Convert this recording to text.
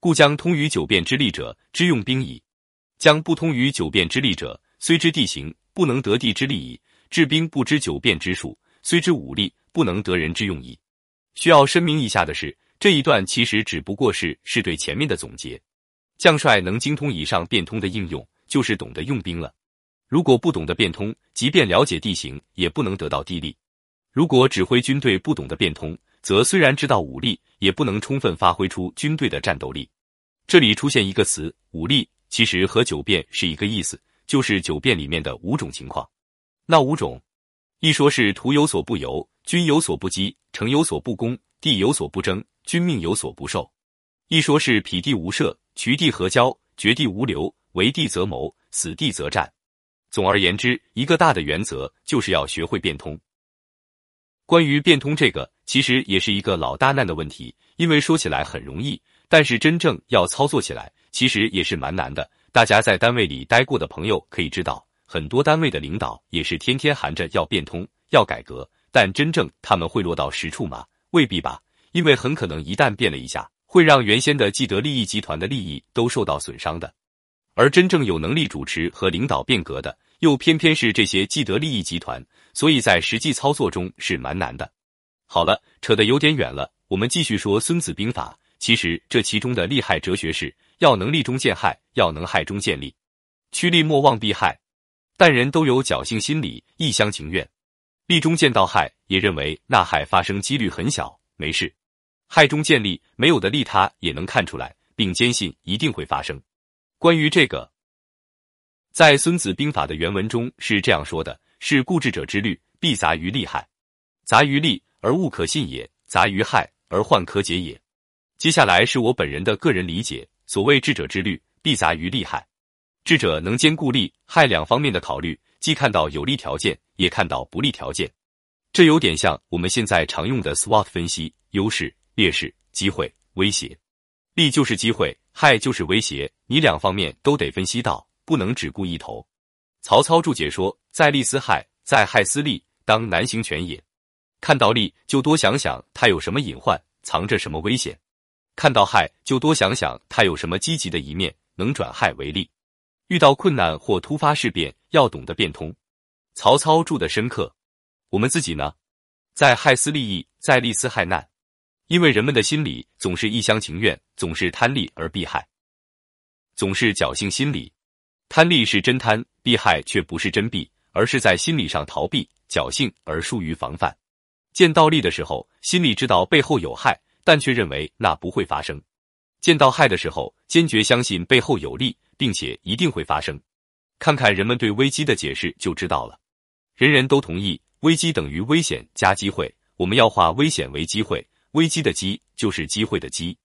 故将通于九变之利者，知用兵矣；将不通于九变之利者，虽知地形，不能得地之利矣；治兵不知九变之术，虽知武力，不能得人之用矣。需要声明一下的是，这一段其实只不过是是对前面的总结。将帅能精通以上变通的应用，就是懂得用兵了。如果不懂得变通，即便了解地形，也不能得到地利。如果指挥军队不懂得变通，则虽然知道武力，也不能充分发挥出军队的战斗力。这里出现一个词“武力”，其实和九变是一个意思，就是九变里面的五种情况。那五种，一说是土有所不由，军有所不击，城有所不攻，地有所不争，军命有所不受；一说是匹地无涉，渠地合交，绝地无留，为地则谋，死地则战。总而言之，一个大的原则就是要学会变通。关于变通这个，其实也是一个老大难的问题，因为说起来很容易，但是真正要操作起来，其实也是蛮难的。大家在单位里待过的朋友可以知道，很多单位的领导也是天天喊着要变通、要改革，但真正他们会落到实处吗？未必吧，因为很可能一旦变了一下，会让原先的既得利益集团的利益都受到损伤的。而真正有能力主持和领导变革的。又偏偏是这些既得利益集团，所以在实际操作中是蛮难的。好了，扯得有点远了，我们继续说《孙子兵法》。其实这其中的利害哲学是要能利中见害，要能害中见利。趋利莫忘避害，但人都有侥幸心理，一厢情愿。利中见到害，也认为那害发生几率很小，没事。害中见利，没有的利他也能看出来，并坚信一定会发生。关于这个。在《孙子兵法》的原文中是这样说的：“是固执者之虑，必杂于利害，杂于利而物可信也；杂于害而患可解也。”接下来是我本人的个人理解：所谓智者之虑，必杂于利害。智者能兼顾利害两方面的考虑，既看到有利条件，也看到不利条件。这有点像我们现在常用的 SWOT 分析：优势、劣势、机会、威胁。利就是机会，害就是威胁，你两方面都得分析到。不能只顾一头。曹操注解说：“在利思害，在害思利，当难行全也。看到利，就多想想他有什么隐患，藏着什么危险；看到害，就多想想他有什么积极的一面，能转害为利。遇到困难或突发事变，要懂得变通。”曹操注的深刻。我们自己呢，在害思利益，在利思害难，因为人们的心理总是一厢情愿，总是贪利而避害，总是侥幸心理。贪利是真贪，避害却不是真避，而是在心理上逃避、侥幸而疏于防范。见到利的时候，心里知道背后有害，但却认为那不会发生；见到害的时候，坚决相信背后有利，并且一定会发生。看看人们对危机的解释就知道了。人人都同意，危机等于危险加机会。我们要化危险为机会，危机的机就是机会的机。